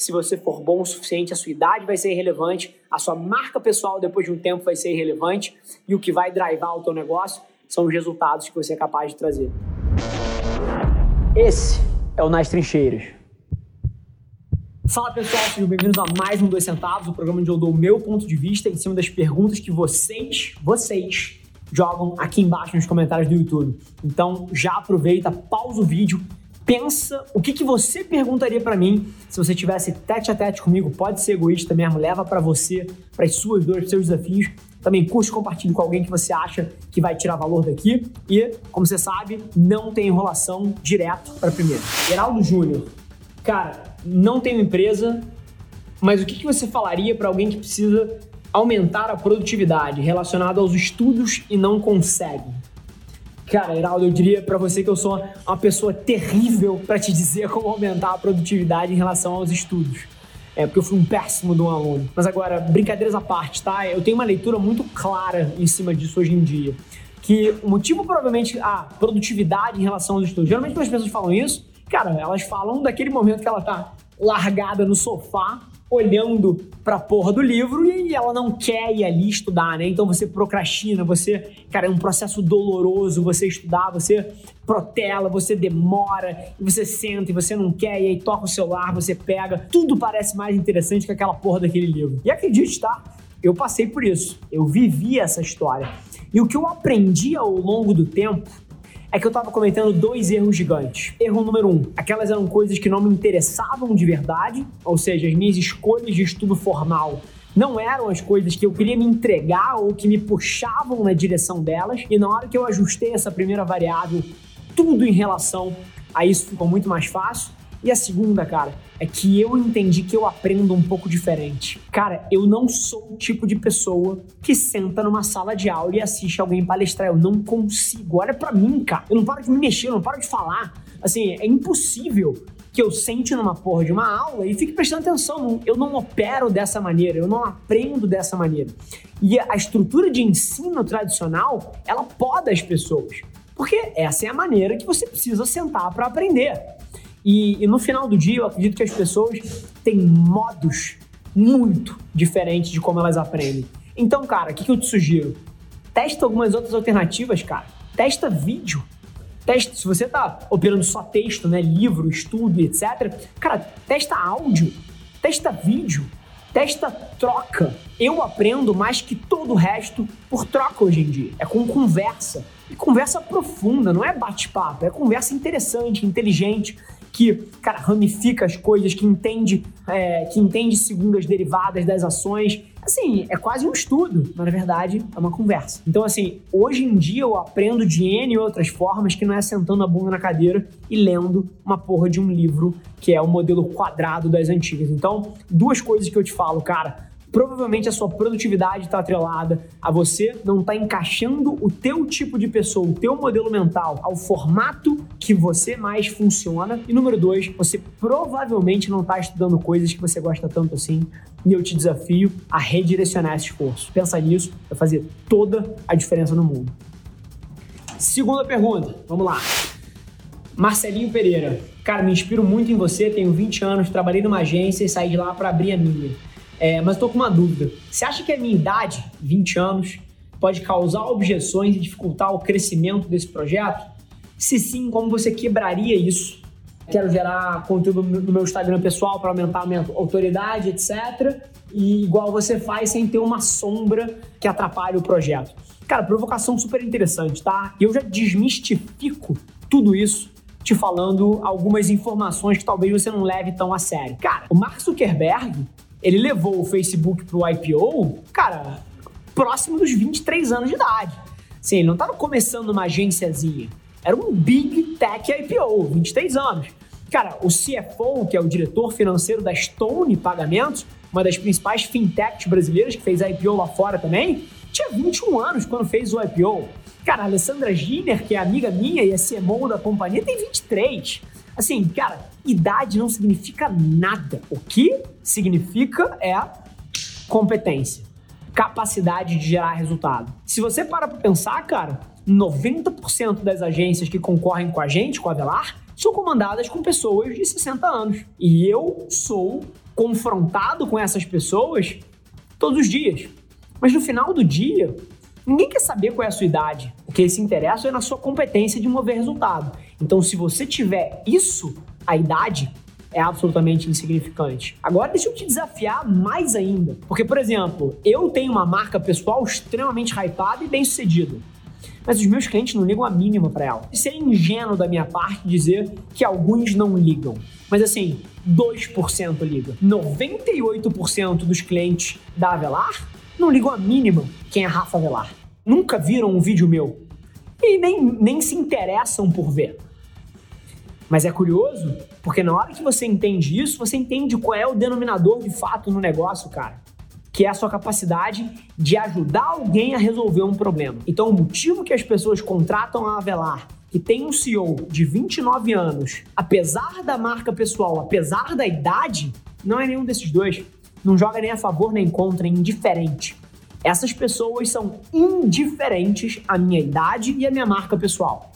se você for bom o suficiente, a sua idade vai ser irrelevante, a sua marca pessoal depois de um tempo vai ser irrelevante e o que vai drivar o teu negócio são os resultados que você é capaz de trazer. Esse é o Nas Trincheiras. Fala pessoal, sejam bem-vindos a mais um Dois Centavos, o programa onde eu dou o meu ponto de vista em cima das perguntas que vocês, vocês, jogam aqui embaixo nos comentários do YouTube. Então já aproveita, pausa o vídeo, pensa o que, que você perguntaria para mim se você tivesse tete a tete comigo. Pode ser egoísta mesmo, leva para você, para as suas dores, seus desafios. Também curte, compartilhe com alguém que você acha que vai tirar valor daqui. E, como você sabe, não tem enrolação direto para primeiro. Geraldo Júnior, cara, não tenho empresa, mas o que, que você falaria para alguém que precisa aumentar a produtividade relacionado aos estudos e não consegue? Cara, Heraldo, eu diria para você que eu sou uma pessoa terrível para te dizer como aumentar a produtividade em relação aos estudos. É porque eu fui um péssimo de um aluno. Mas agora, brincadeiras à parte, tá? Eu tenho uma leitura muito clara em cima disso hoje em dia. Que o motivo provavelmente a produtividade em relação aos estudos. Geralmente quando as pessoas falam isso, cara, elas falam daquele momento que ela tá largada no sofá olhando pra porra do livro e ela não quer ir ali estudar, né? Então você procrastina, você, cara, é um processo doloroso você estudar, você protela, você demora, você senta e você não quer, e aí toca o celular, você pega, tudo parece mais interessante que aquela porra daquele livro. E acredite, tá? Eu passei por isso, eu vivi essa história. E o que eu aprendi ao longo do tempo é que eu tava cometendo dois erros gigantes. Erro número um, aquelas eram coisas que não me interessavam de verdade, ou seja, as minhas escolhas de estudo formal não eram as coisas que eu queria me entregar ou que me puxavam na direção delas. E na hora que eu ajustei essa primeira variável, tudo em relação a isso ficou muito mais fácil. E a segunda, cara, é que eu entendi que eu aprendo um pouco diferente. Cara, eu não sou o tipo de pessoa que senta numa sala de aula e assiste alguém palestrar. Eu não consigo. Olha para mim, cara. Eu não paro de me mexer, eu não paro de falar. Assim, é impossível que eu sente numa porra de uma aula e fique prestando atenção. Eu não opero dessa maneira, eu não aprendo dessa maneira. E a estrutura de ensino tradicional, ela poda as pessoas. Porque essa é a maneira que você precisa sentar para aprender. E, e, no final do dia, eu acredito que as pessoas têm modos muito diferentes de como elas aprendem. Então, cara, o que, que eu te sugiro? Testa algumas outras alternativas, cara. Testa vídeo. Testa, se você tá operando só texto, né, livro, estudo, etc. Cara, testa áudio, testa vídeo, testa troca. Eu aprendo mais que todo o resto por troca hoje em dia. É com conversa. E conversa profunda, não é bate-papo, é conversa interessante, inteligente que, cara, ramifica as coisas, que entende, é, que entende segundo as derivadas das ações. Assim, é quase um estudo, mas na verdade é uma conversa. Então, assim, hoje em dia eu aprendo de N outras formas que não é sentando a bunda na cadeira e lendo uma porra de um livro que é o modelo quadrado das antigas. Então, duas coisas que eu te falo, cara provavelmente a sua produtividade está atrelada a você não estar tá encaixando o teu tipo de pessoa, o teu modelo mental ao formato que você mais funciona. E número dois, você provavelmente não está estudando coisas que você gosta tanto assim. E eu te desafio a redirecionar esse esforço. Pensa nisso, vai fazer toda a diferença no mundo. Segunda pergunta, vamos lá. Marcelinho Pereira. Cara, me inspiro muito em você, tenho 20 anos, trabalhei numa agência e saí de lá para abrir a minha. É, mas estou com uma dúvida. Você acha que a minha idade, 20 anos, pode causar objeções e dificultar o crescimento desse projeto? Se sim, como você quebraria isso? Quero gerar conteúdo no meu Instagram pessoal para aumentar a minha autoridade, etc. E igual você faz sem ter uma sombra que atrapalhe o projeto. Cara, provocação super interessante, tá? Eu já desmistifico tudo isso te falando algumas informações que talvez você não leve tão a sério. Cara, o Mark Zuckerberg, ele levou o Facebook pro IPO, cara, próximo dos 23 anos de idade. Sim, ele não estava começando uma agênciazinha. Era um Big Tech IPO, 23 anos. Cara, o CFO, que é o diretor financeiro da Stone Pagamentos, uma das principais fintechs brasileiras que fez IPO lá fora também, tinha 21 anos quando fez o IPO. Cara, a Alessandra Giner, que é amiga minha e é CMO da companhia, tem 23. Assim, cara, idade não significa nada. O que significa é competência, capacidade de gerar resultado. Se você para pra pensar, cara, 90% das agências que concorrem com a gente, com a Velar, são comandadas com pessoas de 60 anos. E eu sou confrontado com essas pessoas todos os dias. Mas no final do dia, ninguém quer saber qual é a sua idade. O que eles se interessam é na sua competência de mover resultado. Então, se você tiver isso, a idade, é absolutamente insignificante. Agora deixa eu te desafiar mais ainda. Porque, por exemplo, eu tenho uma marca pessoal extremamente hypada e bem sucedida. Mas os meus clientes não ligam a mínima para ela. Seria ingênuo da minha parte dizer que alguns não ligam. Mas assim, 2% liga. 98% dos clientes da Avelar não ligam a mínima quem é Rafa Avelar. Nunca viram um vídeo meu. E nem, nem se interessam por ver. Mas é curioso, porque na hora que você entende isso, você entende qual é o denominador de fato no negócio, cara. Que é a sua capacidade de ajudar alguém a resolver um problema. Então, o motivo que as pessoas contratam a Avelar, que tem um CEO de 29 anos, apesar da marca pessoal, apesar da idade, não é nenhum desses dois. Não joga nem a favor nem contra, é indiferente. Essas pessoas são indiferentes à minha idade e à minha marca pessoal.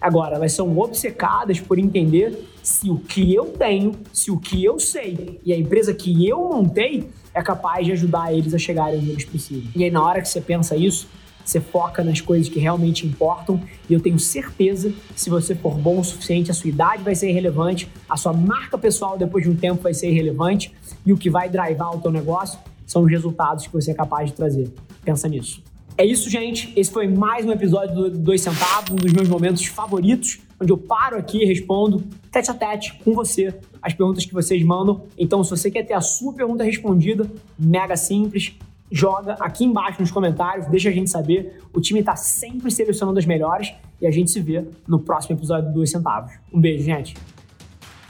Agora, elas são obcecadas por entender se o que eu tenho, se o que eu sei e a empresa que eu montei é capaz de ajudar eles a chegarem onde eles precisam. E aí, na hora que você pensa isso, você foca nas coisas que realmente importam e eu tenho certeza que se você for bom o suficiente, a sua idade vai ser irrelevante, a sua marca pessoal depois de um tempo vai ser irrelevante e o que vai drivar o teu negócio são os resultados que você é capaz de trazer. Pensa nisso. É isso, gente. Esse foi mais um episódio do Dois Centavos, um dos meus momentos favoritos, onde eu paro aqui e respondo tete a tete com você as perguntas que vocês mandam. Então, se você quer ter a sua pergunta respondida, mega simples, joga aqui embaixo nos comentários, deixa a gente saber. O time está sempre selecionando as melhores e a gente se vê no próximo episódio do Dois Centavos. Um beijo, gente.